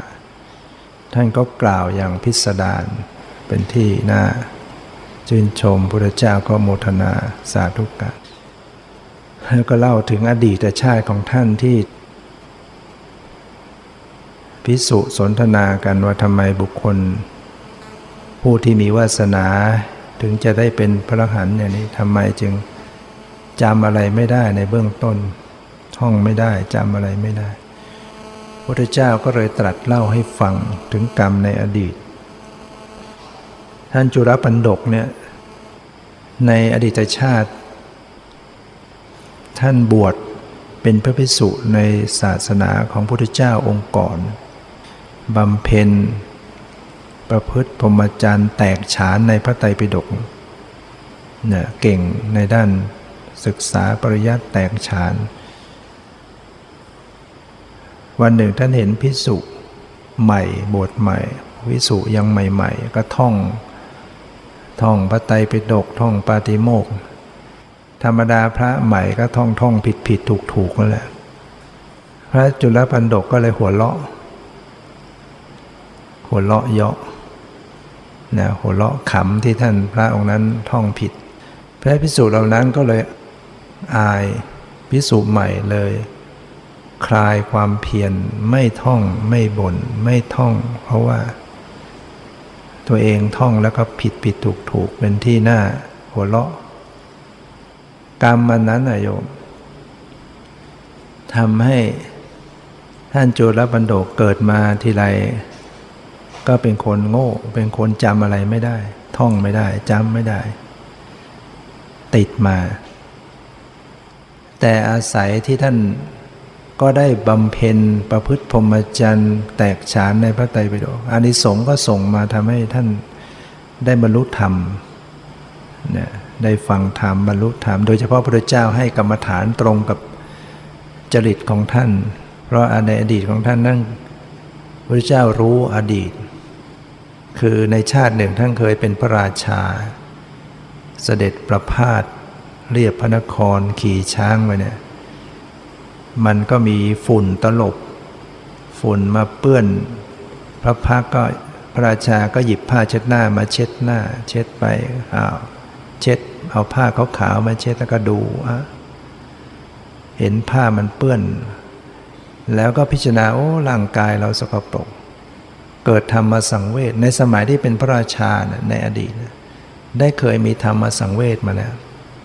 Speaker 2: ท่านก็กล่าวอย่างพิสดารเป็นที่น่าชื่นชมพระพุทธเจ้าก็โมทนาสาธุกันแล้วก็เล่าถึงอดีตชาติของท่านที่พิสุสนทนากันว่าทำไมบุคคล ผู้ที่มีวาสนาถึงจะได้เป็นพระหันอย่างนี้ทำไมจึงจำอะไรไม่ได้ในเบื้องต้น ท่องไม่ได้จำอะไรไม่ได้ พระเจ้าก็เลยตรัสเล่าให้ฟังถึงกรรมในอดีต ท่านจุรปันดกเนี่ยในอดีตชาติ ท่านบวชเป็นพระภิกษุในศาสนาของพระพุทธเจ้าองค์ก่อนบำเพ็ญ ประพฤติพรหมจรรย์แตกฉานในพระไตรปิฎกเนี่ยเก่งในด้านศึกษาปริยัติแตกฉาน วันหนึ่งท่านเห็นพิสุใหม่บทใหม่วิสุยังใหม่ ๆ ก็ท่อง ท่องพระไตรปิฎกท่องปาติโมกธรรมดาพระใหม่ก็ท่องท่องผิดผิดถูกถูกนั่นแหละ พระจุลปันดกก็เลยหัวเราะ หัวเราะเยาะนะหัวเราะขำที่ท่านพระองค์นั้นท่องผิด พระพิสุเหล่านั้นก็เลยอายพิสุใหม่เลย คลายความเพียรไม่ท่องไม่บน่นไม่ท่อง เพราะว่า ตัวเองท่องแล้วก็ผิดผิดถูกถูกเป็นที่หน้าหัวเราะ กรรมมันนั้นนะโยมทำให้ท่านจุลปันโดกเกิดมาทีไรก็เป็นคนโง่ เป็นคนจำอะไรไม่ได้ ท่องไม่ได้จำไม่ได้ ติดมา แต่อาศัยที่ท่าน ก็ได้บำเพ็ญประพฤติพรหมจรรย์แตกฉานในพระไตรปิฎกอานิสงส์ก็ส่งมาทำให้ท่านได้บรรลุธรรมเนี่ยได้ฟังธรรมบรรลุธรรม โดยเฉพาะพระเจ้าให้กรรมฐานตรงกับจริตของท่าน เพราะในอดีตของท่านนั่นพระเจ้ารู้อดีต คือในชาติหนึ่งท่านเคยเป็นพระราชา เสด็จประพาสเรียบพระนครขี่ช้างไปเนี่ย มันก็มีฝุ่นตลบ ฝุ่นมาเปื้อน พระพักก็พระราชาก็หยิบผ้าเช็ดหน้ามาเช็ดหน้า เช็ดไปอ้าวเช็ดเอาผ้าขาวๆมาเช็ดแล้วก็ดูอะเห็นผ้ามันเปื้อน แล้วก็พิจารณาโอ้ร่างกายเราสกปรกเกิดธรรมสังเวชในสมัยที่เป็นพระราชาในอดีตได้เคยมีธรรมสังเวชมาแล้ว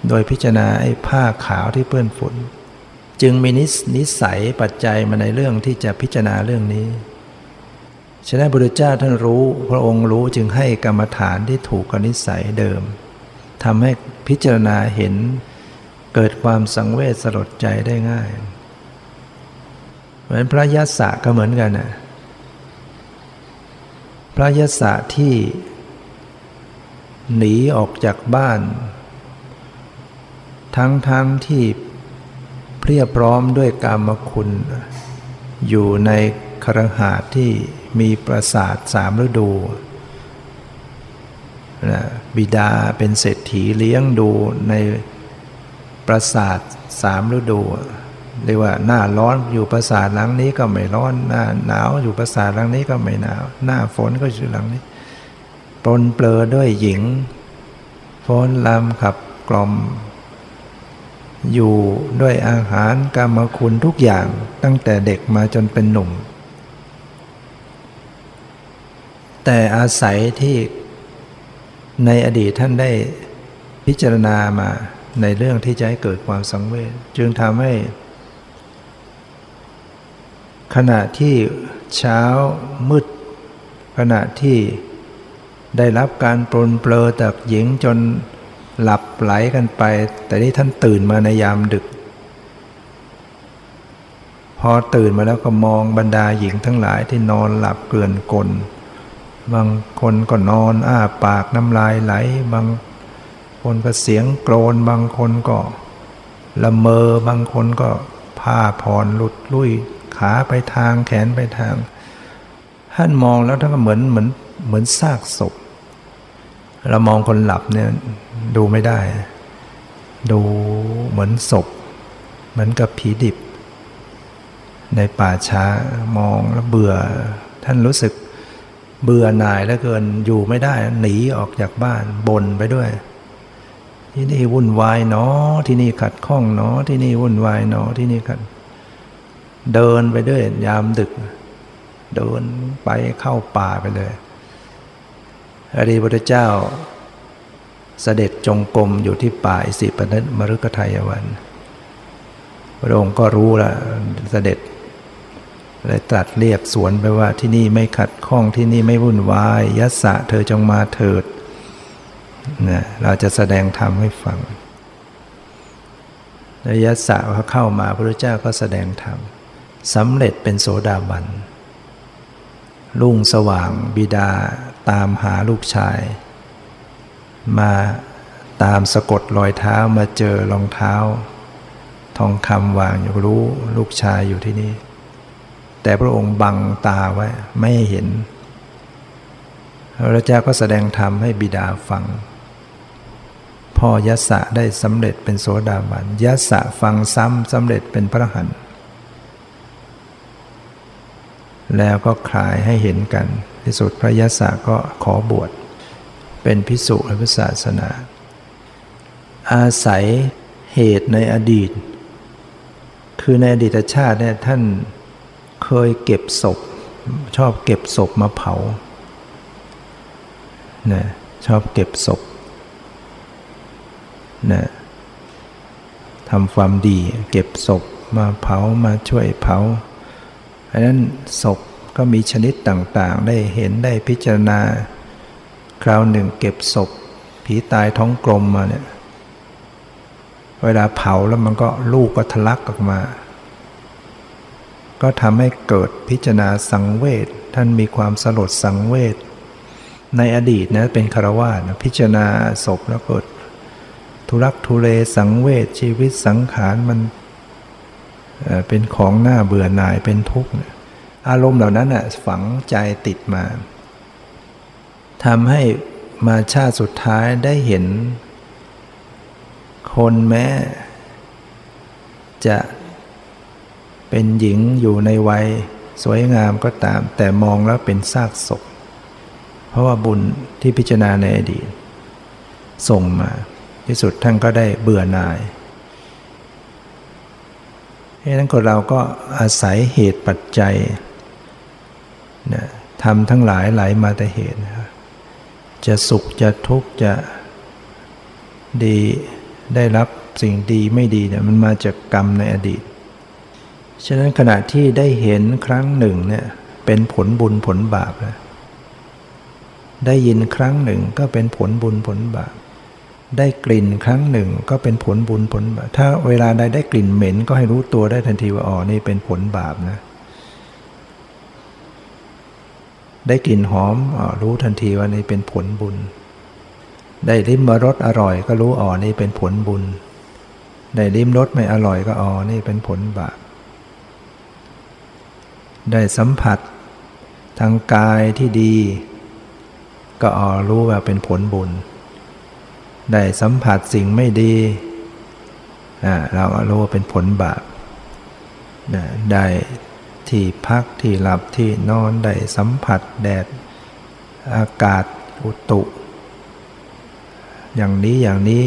Speaker 2: โดยพิจารณาไอ้ผ้าขาวที่เปื้อนฝุ่น จึงมีนิสัยปัจจัยมาในเรื่องที่จะพิจารณาเรื่องนี้ ฉะนั้นพระพุทธเจ้าท่านรู้พระองค์รู้จึงให้กรรมฐานที่ถูกกับนิสัยเดิมทำให้พิจารณาเห็นเกิดความสังเวชสลดใจได้ง่าย เหมือนพระยศก็เหมือนกันนะพระยศที่หนีออกจากบ้าน ทั้งทั้งที่ เพียบพร้อมด้วยกรรมคุณ อยู่ในครหาที่มีปราสาทสามฤดูนะบิดาเป็นเศรษฐีเลี้ยงดูในปราสาทสามฤดูเรียกว่าหน้าร้อนอยู่ปราสาทหลังนี้ก็ไม่ร้อน หน้าหนาวอยู่ปราสาทหลังนี้ก็ไม่หนาว หน้าฝนก็อยู่หลังนี้ปนเปลือด้วยหญิงฟ้อนลำขับกล่อม อยู่ด้วยอาหารกรรมคุณทุกอย่างตั้งแต่เด็กมาจนเป็นหนุ่ม แต่อาศัยที่ในอดีตท่านได้พิจารณามาในเรื่องที่จะให้เกิดความสังเวชจึงทำให้ ขณะที่เช้ามืด ขณะที่ได้รับการปลนเปลือจากหญิงจน หลับไหลกันไป แต่นี่ท่านตื่นมาในยามดึก พอตื่นมาแล้วก็มองบรรดาหญิงทั้งหลายที่นอนหลับเกลื่อนกลบางคนก็นอนอ้าปากน้ำลายไหล บางคนก็เสียงโกรน บางคนก็ละเมอบางคนก็ผ้าผ่อนหลุดลุ่ยขาไปทางแขนไปทาง ท่านมองแล้วท่านก็เหมือนเหมือนเหมือนซากศพ เรามองคนหลับเนี่ย ดูไม่ได้ ดูเหมือนศพ เหมือนกับผีดิบ ในป่าช้ามองแล้วเบื่อ ท่านรู้สึกเบื่อหน่ายแล้วเกินอยู่ไม่ได้หนีออกจากบ้านบ่นไปด้วย ที่นี่วุ่นวายเนาะที่นี่ขัดข้องเนาะที่นี่วุ่นวายเนาะที่นี่ขัด เดินไปด้วยยามดึก เดินไปเข้าป่าไปเลยอดีตพระเจ้า เสด็จจงกรมอยู่ที่ป่าอิสิปนมรุกทายวัน พระองค์ก็รู้ละเสด็จเลยตรัสเรียกสวนไปว่าที่นี่ไม่ขัดข้องที่นี่ไม่วุ่นวายยัสสะเธอจงมาเถิดนะเราจะแสดงธรรมให้ฟังแล้วยัสสะเขาเข้ามาพระเจ้าก็แสดงธรรมสำเร็จเป็นโสดาบันลุ่งสว่างบิดาตามหาลูกชาย มาตามสะกดรอยเท้ามาเจอรองเท้า ทองคำวางอยู่รู้ลูกชายอยู่ที่นี่ แต่พระองค์บังตาไว้ไม่เห็น พระเจ้าก็แสดงธรรมให้บิดาฟัง พ่อยศะได้สำเร็จเป็นโสดาบันยศะฟังซ้ำสำเร็จเป็นพระหันแล้วก็คลายให้เห็นกัน ที่สุดพระยศก็ขอบวช เป็นพิสุในพุทธศาสนา อาศัยเหตุในอดีต คือในอดีตชาติเนี่ยท่านเคยเก็บศพ ชอบเก็บศพมาเผานะชอบเก็บศพนะทำความดีเก็บศพมาเผามาช่วยเผาเพราะนั้นศพก็มีชนิดต่างๆ ได้เห็นได้พิจารณา คราวหนึ่งเก็บศพ ผีตายท้องกลมมาเนี่ยเวลาเผาแล้วมันก็ลูกก็ทะลักออกมา ก็ทำให้เกิดพิจารณาสังเวชท่านมีความสลดสังเวชในอดีตนะเป็นคารวาสพิจารณาศพแล้วเกิดทุรักทุเลสังเวชชีวิตสังขารมันเป็นของหน้าเบื่อหน่ายเป็นทุกข์อารมณ์เหล่านั้นฝังใจติดมา ทำให้มาชาติสุดท้ายได้เห็น คนแม้ จะเป็นหญิงอยู่ในวัยสวยงามก็ตาม แต่มองแล้วเป็นซากศพ เพราะว่าบุญที่พิจารณาในอดีต ส่งมา ที่สุดท่านก็ได้เบื่อหน่ายเพราะนั้นคนเราก็อาศัยเหตุปัจจัยนะทำทั้งหลายไหลามาแต่เหตุ จะสุขจะทุกข์จะดีได้รับสิ่งดีไม่ดีเนี่ยมันมาจากกรรมในอดีต ฉะนั้นขณะที่ได้เห็นครั้งหนึ่งเนี่ยเป็นผลบุญผลบาปนะได้ยินครั้งหนึ่งก็เป็นผลบุญผลบาป ได้กลิ่นครั้งหนึ่งก็เป็นผลบุญผลบาป ถ้าเวลาใดได้กลิ่นเหม็นก็ให้รู้ตัวได้ทันทีว่าอ๋อนี่เป็นผลบาปนะ ได้กลิ่นหอมอรู้ทันทีว่านี่เป็นผลบุญ ได้ลิ้มรสอร่อยก็รู้อ๋อนี่เป็นผลบุญ ได้ลิ้มรสไม่อร่อยก็อ๋อนี่เป็นผลบาป ได้สัมผัส ทางกายที่ดี ก็อ๋อรู้ว่าเป็นผลบุญ ได้สัมผัสสิ่งไม่ดีเราก็รู้ว่าเป็นผลบาป ได้ ที่พักที่หลับที่นอนได้สัมผัสแดด อากาศอุตุ อย่างนี้อย่างนี้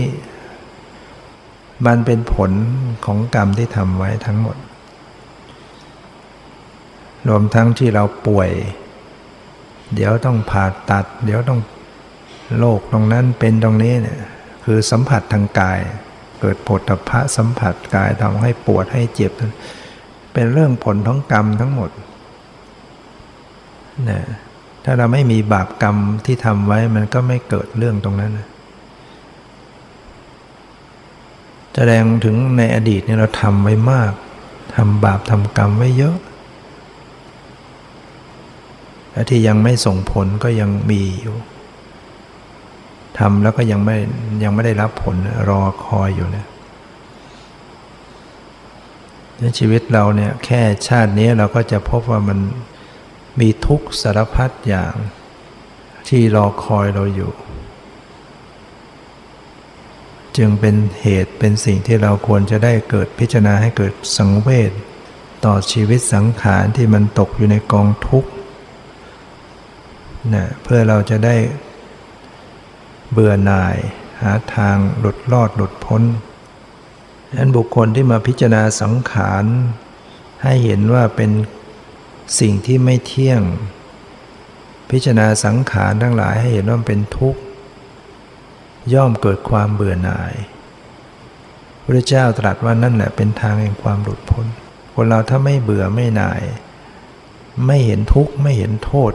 Speaker 2: มันเป็นผลของกรรมที่ทำไว้ทั้งหมด รวมทั้งที่เราป่วย เดี๋ยวต้องผ่าตัด เดี๋ยวต้องโรคตรงนั้นเป็นตรงนี้เนี่ยคือสัมผัสทางกาย เกิดผลตภะสัมผัสกายทำให้ปวดให้เจ็บ เป็นเรื่องผลของกรรมทั้งหมดนะถ้าเราไม่มีบาปกรรมที่ทำไว้มันก็ไม่เกิดเรื่องตรงนั้นนะแสดงถึงในอดีตเนี่ยเราทำไว้มากทำบาปทำกรรมไว้เยอะและที่ยังไม่ส่งผลก็ยังมีอยู่ทำแล้วก็ยังไม่ยังไม่ได้รับผลรอคอยอยู่นะใน ชีวิตเราเนี่ยแค่ชาตินี้เราก็จะพบว่ามันมีทุกสารพัดอย่างที่รอคอยเราอยู่ จึงเป็นเหตุเป็นสิ่งที่เราควรจะได้เกิดพิจารณาให้เกิดสังเวชต่อชีวิตสังขารที่มันตกอยู่ในกองทุกข์นะเพื่อเราจะได้เบื่อหน่ายหาทางหลุดรอดหลุดพ้น ดังนั้นบุคคลที่มาพิจารณาสังขาร ให้เห็นว่าเป็นสิ่งที่ไม่เที่ยง พิจารณาสังขารทั้งหลายให้เห็นว่าเป็นทุกข์ ย่อมเกิดความเบื่อหน่ายพระเจ้าตรัสว่านั่นแหละเป็นทางแห่งความหลุดพ้น คนเราถ้าไม่เบื่อไม่หน่าย ไม่เห็นทุกข์ไม่เห็นโทษ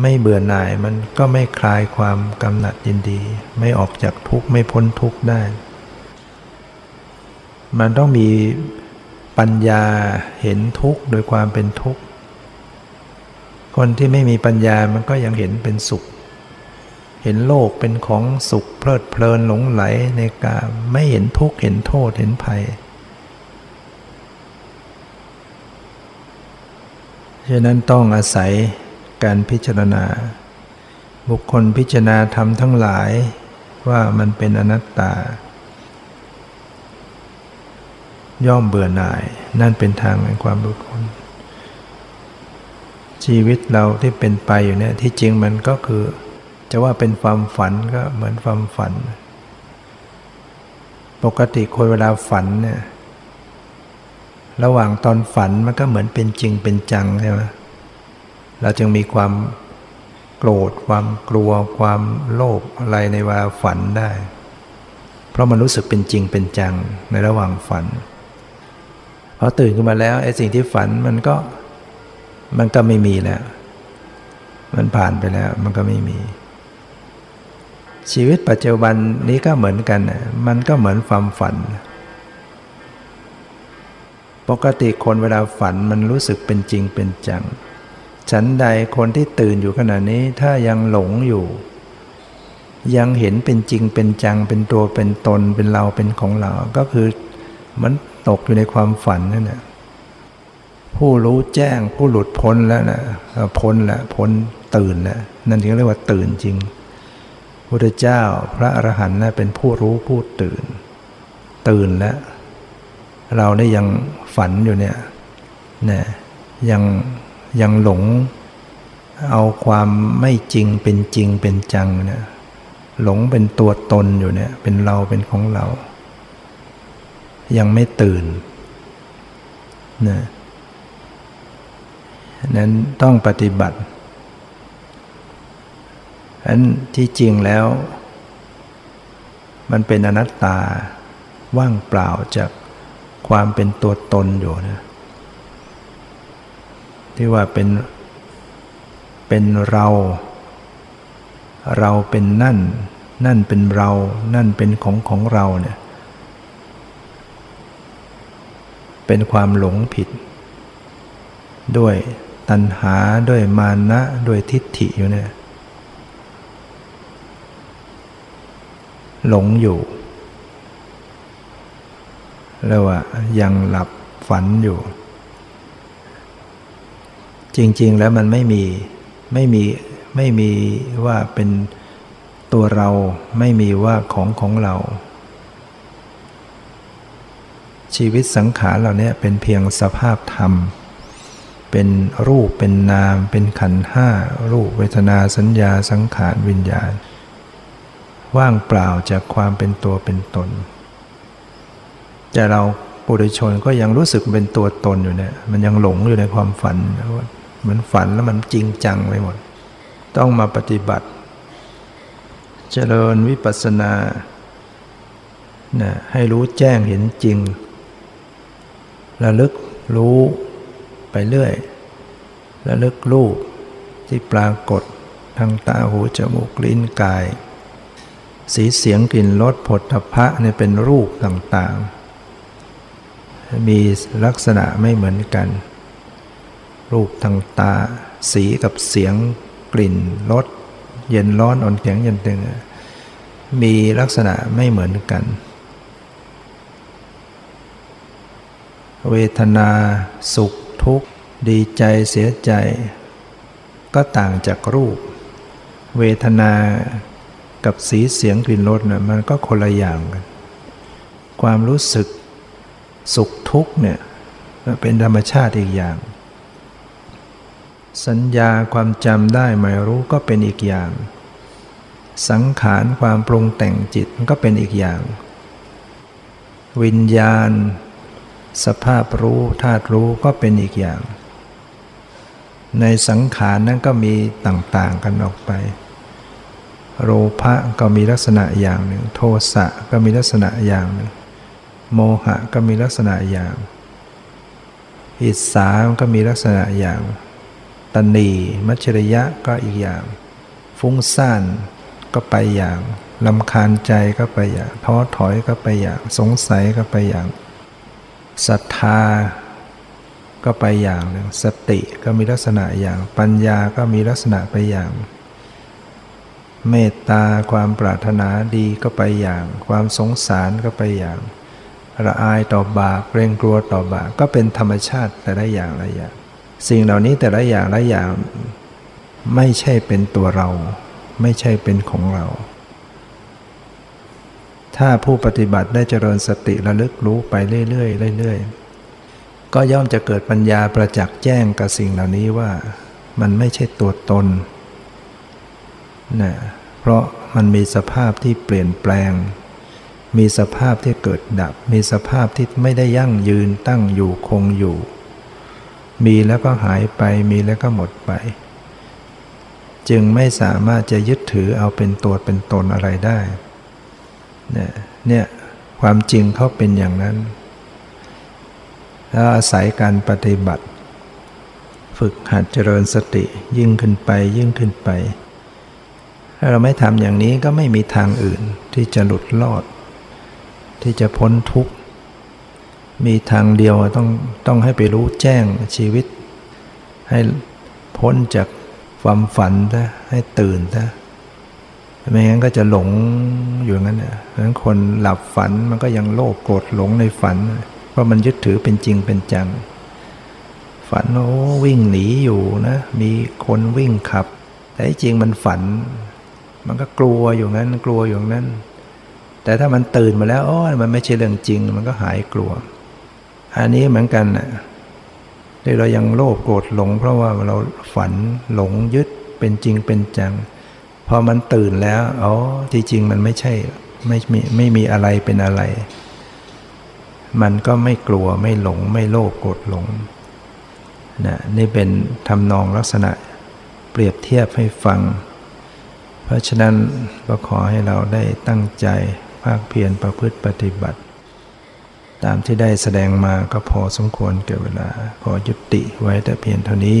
Speaker 2: ไม่เบื่อหน่ายมันก็ไม่คลายความกำหนัดยินดี ไม่ออกจากทุกข์ไม่พ้นทุกข์ได้ มันต้องมีปัญญาเห็นทุกข์โดยความเป็นทุกข์ คนที่ไม่มีปัญญามันก็ยังเห็นเป็นสุข เห็นโลกเป็นของสุขเพลิดเพลินหลงไหลในกามไม่เห็นทุกข์เห็นโทษเห็นภัยฉะนั้นต้องอาศัยการพิจารณา บุคคลพิจารณาธรรมทั้งหลายว่ามันเป็นอนัตตา ย่อมเบื่อหน่าย นั่นเป็นทางแห่งความบุคคลชีวิตเราที่เป็นไปอยู่เนี่ยที่จริงมันก็คือ จะว่าเป็นความฝันก็เหมือนความฝัน ปกติคนเวลาฝันเนี่ยระหว่างตอนฝันมันก็เหมือนเป็นจริงเป็นจังใช่ไหมเราจึงมีความโกรธความกลัวความโลภอะไรในเวลาฝันได้ เพราะมันรู้สึกเป็นจริงเป็นจังในระหว่างฝัน พอตื่นขึ้นมาแล้วไอ้สิ่งที่ฝันมันก็มันก็ไม่มีแล้ว มันผ่านไปแล้ว มันก็ไม่มี ชีวิตปัจจุบันนี้ก็เหมือนกัน มันก็เหมือนความฝัน ปกติคนเวลาฝันมันรู้สึกเป็นจริงเป็นจัง ฉันใดคนที่ตื่นอยู่ขณะนี้ถ้ายังหลงอยู่ ยังเห็นเป็นจริงเป็นจัง เป็นตัวเป็นตนเป็นเราเป็นของเรา ก็คือมัน ตกอยู่ในความฝันนั่นแหละผู้รู้แจ้งผู้หลุดพ้นแล้วนะพ้นล้วพ้นตื่นล้วนั่นถึงเรียกว่าตื่นจริงพุทธเจ้าพระอรหันต์นะเป็นผู้รู้ผู้ตื่น ตื่นแล้ว เราได้ยังฝันอยู่เนี่ยนะยังยังหลงเอาความไม่จริงเป็นจริงเป็นจังเนี่ยหลงเป็นตัวตนอยู่เนี่ย เป็นเราเป็นของเรา ยังไม่ตื่นนะนั้นต้องปฏิบัติอันที่จริงแล้ว มันเป็นอนัตตาว่างเปล่าจากความเป็นตัวตนอยู่นะที่ว่าเป็นเป็นเรา เราเป็นนั่น นั่นเป็นเรา นั่นเป็นของของเราเนี่ย เป็นความหลงผิด ด้วยตัณหาด้วยมานะด้วยทิฏฐิอยู่เนี่ยหลงอยู่เรียกว่ายังหลับฝันอยู่ จริง ๆ แล้วมันไม่มีไม่มีไม่มีว่าเป็นตัวเราไม่มีว่าของของเรา ชีวิตสังขารเหล่านี้เป็นเพียงสภาพธรรม เป็นรูปเป็นนาม เป็นขันห้า รูปเวทนาสัญญาสังขารวิญญาณ ว่างเปล่าจากความเป็นตัวเป็นตน แต่เราปุถุชนก็ยังรู้สึกเป็นตัวตนอยู่เนี่ย มันยังหลงอยู่ในความฝันเหมือนฝันแล้วมันจริงจังไปหมด ต้องมาปฏิบัติ เจริญวิปัสสนานะให้รู้แจ้งเห็นจริง ระลึกรู้ไปเรื่อยและลึกรูปที่ปรากฏทางตาหูจมูกลิ้นกาย สีเสียงกลิ่นรสผลทพะเนี่ยเป็นรูปต่างๆ มีลักษณะไม่เหมือนกัน รูปทางตา สีกับเสียงกลิ่นรสเย็นร้อนอ่อนแข็งเย็นตึงมีลักษณะไม่เหมือนกัน เวทนา สุขทุกข์ ดีใจเสียใจ ก็ต่างจากรูป เวทนากับสีเสียงกลิ่นรสเนี่ยมันก็คนละอย่างกัน ความรู้สึกสุขทุกข์เนี่ยเป็นธรรมชาติอีกอย่าง สัญญาความจำได้หมายรู้ก็เป็นอีกอย่าง สังขารความปรุงแต่งจิตมันก็เป็นอีกอย่าง วิญญาณ สภาพรู้ธาตุรู้ก็เป็นอีกอย่าง ในสังขารนั้นก็มีต่างๆกันออกไป โลภะก็มีลักษณะอย่างหนึ่ง โทสะก็มีลักษณะอย่างหนึ่ง โมหะก็มีลักษณะอย่าง อิสาก็มีลักษณะอย่าง ตนีมัชริยะก็อีกอย่าง ฟุ้งซ่านก็ไปอย่างลำคาญใจก็ไปอย่าง ท้อถอยก็ไปอย่าง สงสัยก็ไปอย่าง ศรัทธาก็ไปอย่างหนึ่งสติก็มีลักษณะอย่าง ปัญญาก็มีลักษณะไปอย่าง เมตตาความปรารถนาดีก็ไปอย่าง ความสงสารก็ไปอย่าง ละอายต่อบาปเกรงกลัวต่อบาปก็เป็นธรรมชาติแต่ละอย่างละอย่าง สิ่งเหล่านี้แต่ละอย่างละอย่าง ไม่ใช่เป็นตัวเรา ไม่ใช่เป็นของเรา ถ้าผู้ปฏิบัติได้เจริญสติระลึกรู้ไปเรื่อยๆเรื่อยๆ ก็ย่อมจะเกิดปัญญาประจักษ์แจ้งกับสิ่งเหล่านี้ว่า มันไม่ใช่ตัวตนนะเพราะมันมีสภาพที่เปลี่ยนแปลง มีสภาพที่เกิดดับ มีสภาพที่ไม่ได้ยั่งยืนตั้งอยู่คงอยู่ มีแล้วก็หายไปมีแล้วก็หมดไป จึงไม่สามารถจะยึดถือเอาเป็นตัวเป็นตนอะไรได้ เนี่ยเนี่ยความจริงเขาเป็นอย่างนั้น แล้วอาศัยการปฏิบัติ ฝึกหัดเจริญสติยิ่งขึ้นไปยิ่งขึ้นไป ถ้าเราไม่ทำอย่างนี้ก็ไม่มีทางอื่นที่จะหลุดรอด ที่จะพ้นทุกข์ มีทางเดียวต้องต้องให้ไปรู้แจ้งชีวิต ให้พ้นจากความฝันซะให้ตื่นซะ ไม่งั้นก็จะหลงอยู่งั้นนะเพราะฉะนั้นคนหลับฝันมันก็ยังโลภโกรธหลงในฝัน เพราะมันยึดถือเป็นจริงเป็นจัง ฝันโอ้วิ่งหนีอยู่นะ มีคนวิ่งขับ แต่จริงมันฝัน มันก็กลัวอยู่งั้น กลัวอยู่นั้น แต่ถ้ามันตื่นมาแล้วโอ้มันไม่ใช่เรื่องจริง มันก็หายกลัว อันนี้เหมือนกันนะที่เรายังโลภโกรธหลง เพราะว่าเราฝันหลงยึดเป็นจริงเป็นจังพ อมันตื่นแล้วอ๋อจริง ๆ มันไม่ใช่ไม่มีไม่มีอะไรเป็นอะไร มันก็ไม่กลัวไม่หลง ไม่โลภโกรธหลงนะนี่เป็นทำนองลักษณะเปรียบเทียบให้ฟัง เพราะฉะนั้นก็ขอให้เราได้ตั้งใจภาคเพียรประพฤติปฏิบัติ ตามที่ได้แสดงมาก็พอสมควรเก่เวลา ขอยุติไว้แต่เพียงเท่านี้